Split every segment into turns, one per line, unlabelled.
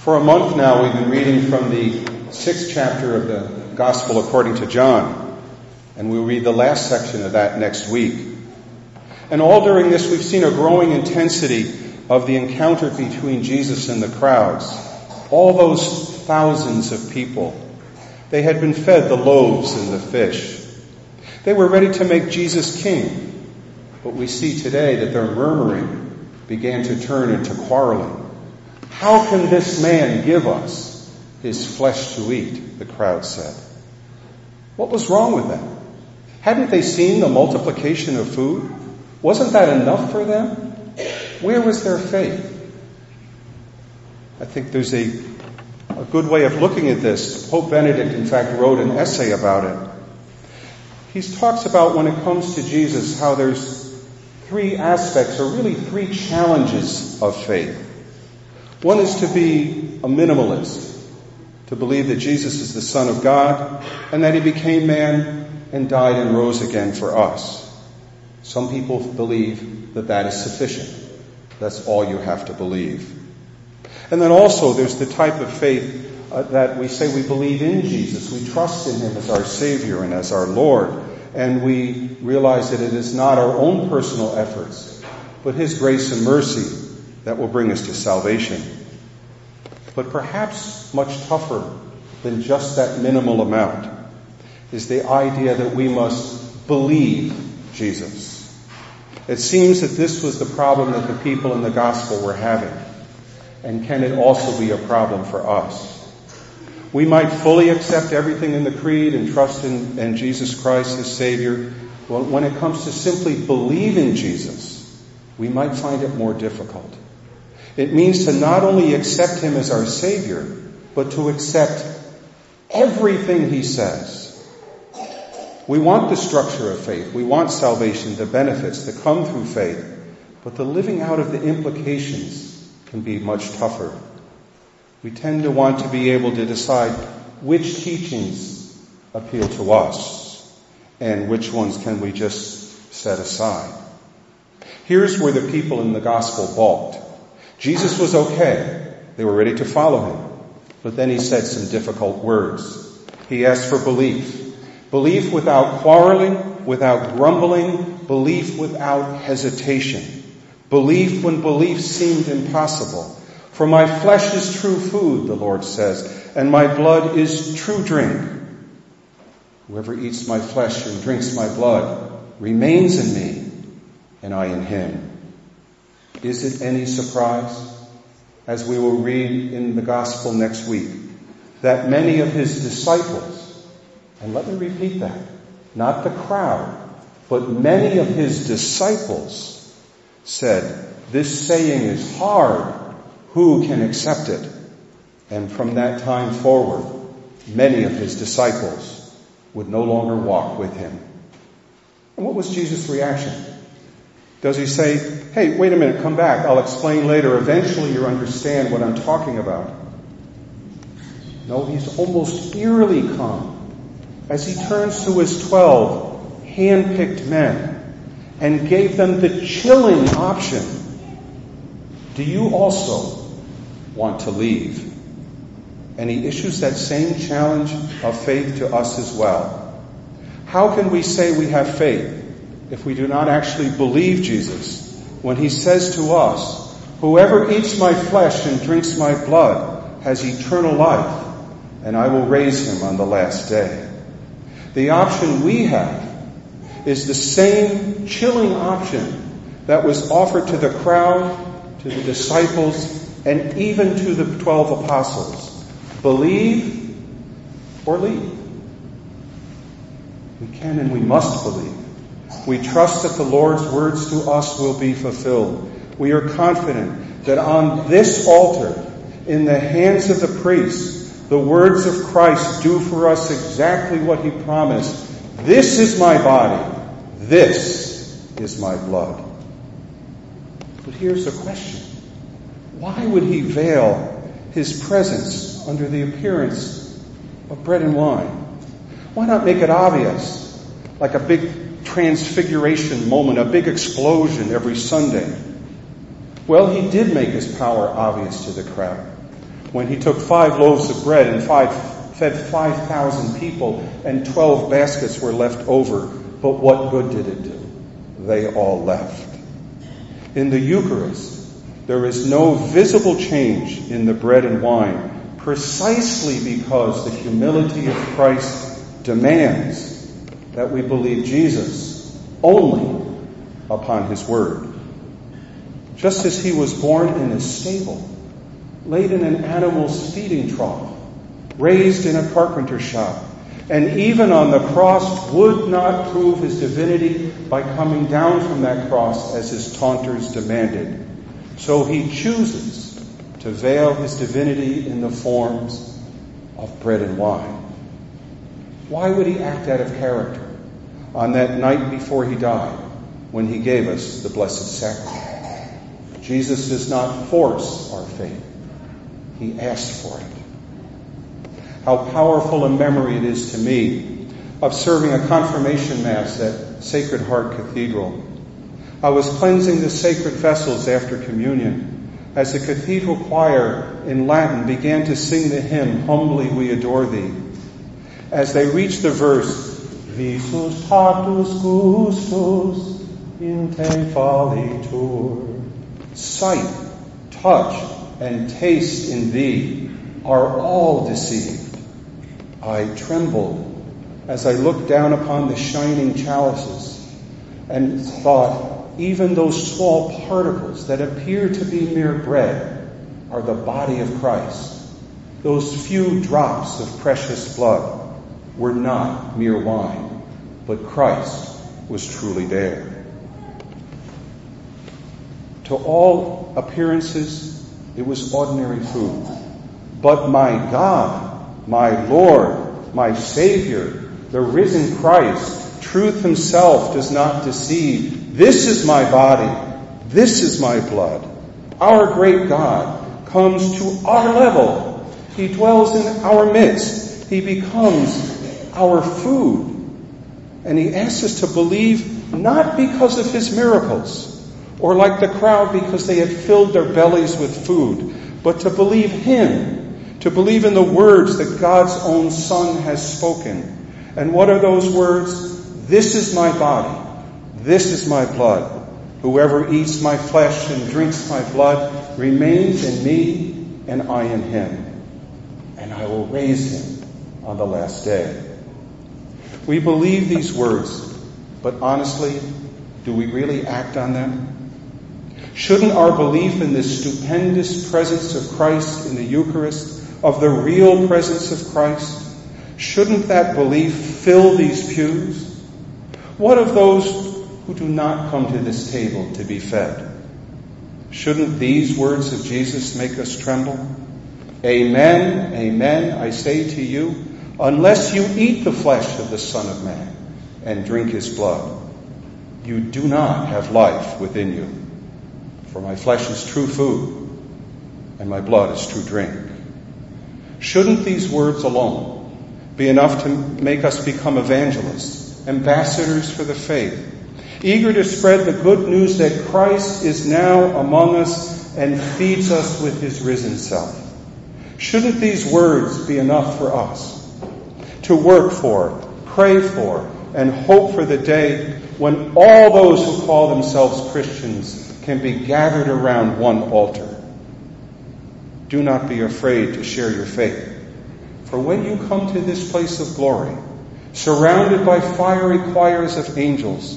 For a month now, we've been reading from the sixth chapter of the Gospel according to John, and we'll read the last section of that next week. And all during this, we've seen a growing intensity of the encounter between Jesus and the crowds. All those thousands of people. They had been fed the loaves and the fish. They were ready to make Jesus king. But we see today that their murmuring began to turn into quarreling. How can this man give us his flesh to eat? The crowd said. What was wrong with them? Hadn't they seen the multiplication of food? Wasn't that enough for them? Where was their faith? I think there's a, a good way of looking at this. Pope Benedict, in fact, wrote an essay about it. He talks about when it comes to Jesus how there's three aspects, or really three challenges of faith. One is to be a minimalist, to believe that Jesus is the Son of God and that He became man and died and rose again for us. Some people believe that that is sufficient. That's all you have to believe. And then also there's the type of faith uh, that we say we believe in Jesus. We trust in Him as our Savior and as our Lord. And we realize that it is not our own personal efforts, but His grace and mercy that will bring us to salvation. But perhaps much tougher than just that minimal amount is the idea that we must believe Jesus. It seems that this was the problem that the people in the gospel were having. And can it also be a problem for us? We might fully accept everything in the creed and trust in, in Jesus Christ as Savior. Well, when it comes to simply believing Jesus, we might find it more difficult. It means to not only accept Him as our Savior, but to accept everything He says. We want the structure of faith. We want salvation, the benefits that come through faith. But the living out of the implications can be much tougher. We tend to want to be able to decide which teachings appeal to us and which ones can we just set aside. Here's where the people in the gospel balked. Jesus was okay. They were ready to follow him. But then he said some difficult words. He asked for belief. Belief without quarreling, without grumbling, belief without hesitation. Belief when belief seemed impossible. For my flesh is true food, the Lord says, and my blood is true drink. Whoever eats my flesh and drinks my blood remains in me, and I in him. Is it any surprise, as we will read in the gospel next week, that many of his disciples and let me repeat that. Not the crowd, but many of his disciples said, This saying is hard. Who can accept it? And from that time forward, many of his disciples would no longer walk with him. And what was Jesus' reaction? Does he say, Hey, wait a minute, come back. I'll explain later. Eventually you'll understand what I'm talking about. No, he's almost eerily calm as he turns to his 12 hand-picked men and gave them the chilling option. Do you also want to leave? And he issues that same challenge of faith to us as well. How can we say we have faith if we do not actually believe Jesus when he says to us, Whoever eats my flesh and drinks my blood has eternal life, and I will raise him on the last day. The option we have is the same chilling option that was offered to the crowd, to the disciples, and even to the twelve apostles. Believe or leave. We can and we must believe. We trust that the Lord's words to us will be fulfilled. We are confident that on this altar, in the hands of the priests, the words of Christ do for us exactly what he promised. This is my body. This is my blood. But here's the question. Why would he veil his presence under the appearance of bread and wine? Why not make it obvious, like a big transfiguration moment, a big explosion every Sunday? Well, he did make his power obvious to the crowd. when he took five loaves of bread and five, fed 5,000 people and 12 baskets were left over. But what good did it do? They all left. In the Eucharist, there is no visible change in the bread and wine precisely because the humility of Christ demands that we believe Jesus only upon his word. Just as he was born in a stable, laid in an animal's feeding trough, raised in a carpenter shop, and even on the cross would not prove his divinity by coming down from that cross as his taunters demanded. So he chooses to veil his divinity in the forms of bread and wine. Why would he act out of character on that night before he died when he gave us the Blessed Sacrament? Jesus does not force our faith. He asked for it. How powerful a memory it is to me of serving a confirmation mass at Sacred Heart Cathedral I was cleansing the sacred vessels after communion as the cathedral choir in Latin began to sing the hymn, Humbly We Adore Thee. As they reached the verse, Visus tactus gustus in te fallitur. Sight, touch, and taste in thee are all deceived. I trembled as I looked down upon the shining chalices and thought, even those small particles that appear to be mere bread are the body of Christ. Those few drops of precious blood were not mere wine, but Christ was truly there. To all appearances, it was ordinary food. But my God, my Lord, my Savior, the risen Christ, truth himself does not deceive this is my body. This is my blood. Our great God comes to our level. He dwells in our midst. He becomes our food. And he asks us to believe not because of his miracles or like the crowd because they had filled their bellies with food, but to believe him, to believe in the words that God's own Son has spoken. And what are those words? This is my body this is my blood. Whoever eats my flesh and drinks my blood remains in me, and I in him. And I will raise him on the last day. We believe these words, but honestly, do we really act on them? Shouldn't our belief in this stupendous presence of Christ in the Eucharist, of the real presence of Christ, shouldn't that belief fill these pews? What of those who do not come to this table to be fed. Shouldn't these words of Jesus make us tremble? Amen, amen, I say to you, unless you eat the flesh of the Son of Man and drink his blood, you do not have life within you. For my flesh is true food, and my blood is true drink. Shouldn't these words alone be enough to make us become evangelists, ambassadors for the faith, eager to spread the good news that Christ is now among us and feeds us with his risen self. Shouldn't these words be enough for us to work for, pray for, and hope for the day when all those who call themselves Christians can be gathered around one altar? Do not be afraid to share your faith. For when you come to this place of glory, surrounded by fiery choirs of angels,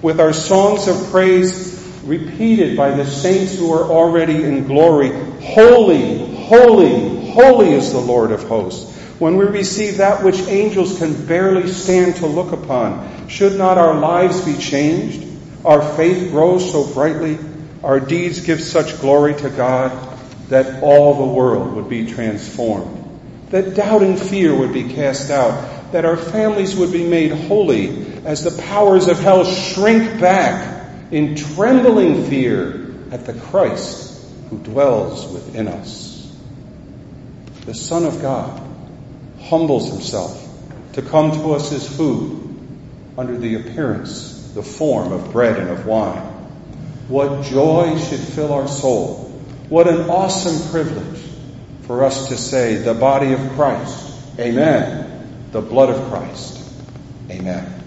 with our songs of praise repeated by the saints who are already in glory. Holy, holy, holy is the Lord of hosts. When we receive that which angels can barely stand to look upon, should not our lives be changed? Our faith grows so brightly, our deeds give such glory to God that all the world would be transformed, that doubt and fear would be cast out, that our families would be made holy, as the powers of hell shrink back in trembling fear at the Christ who dwells within us. The Son of God humbles himself to come to us as food under the appearance, the form of bread and of wine. What joy should fill our soul. What an awesome privilege for us to say, the body of Christ. Amen. The blood of Christ. Amen.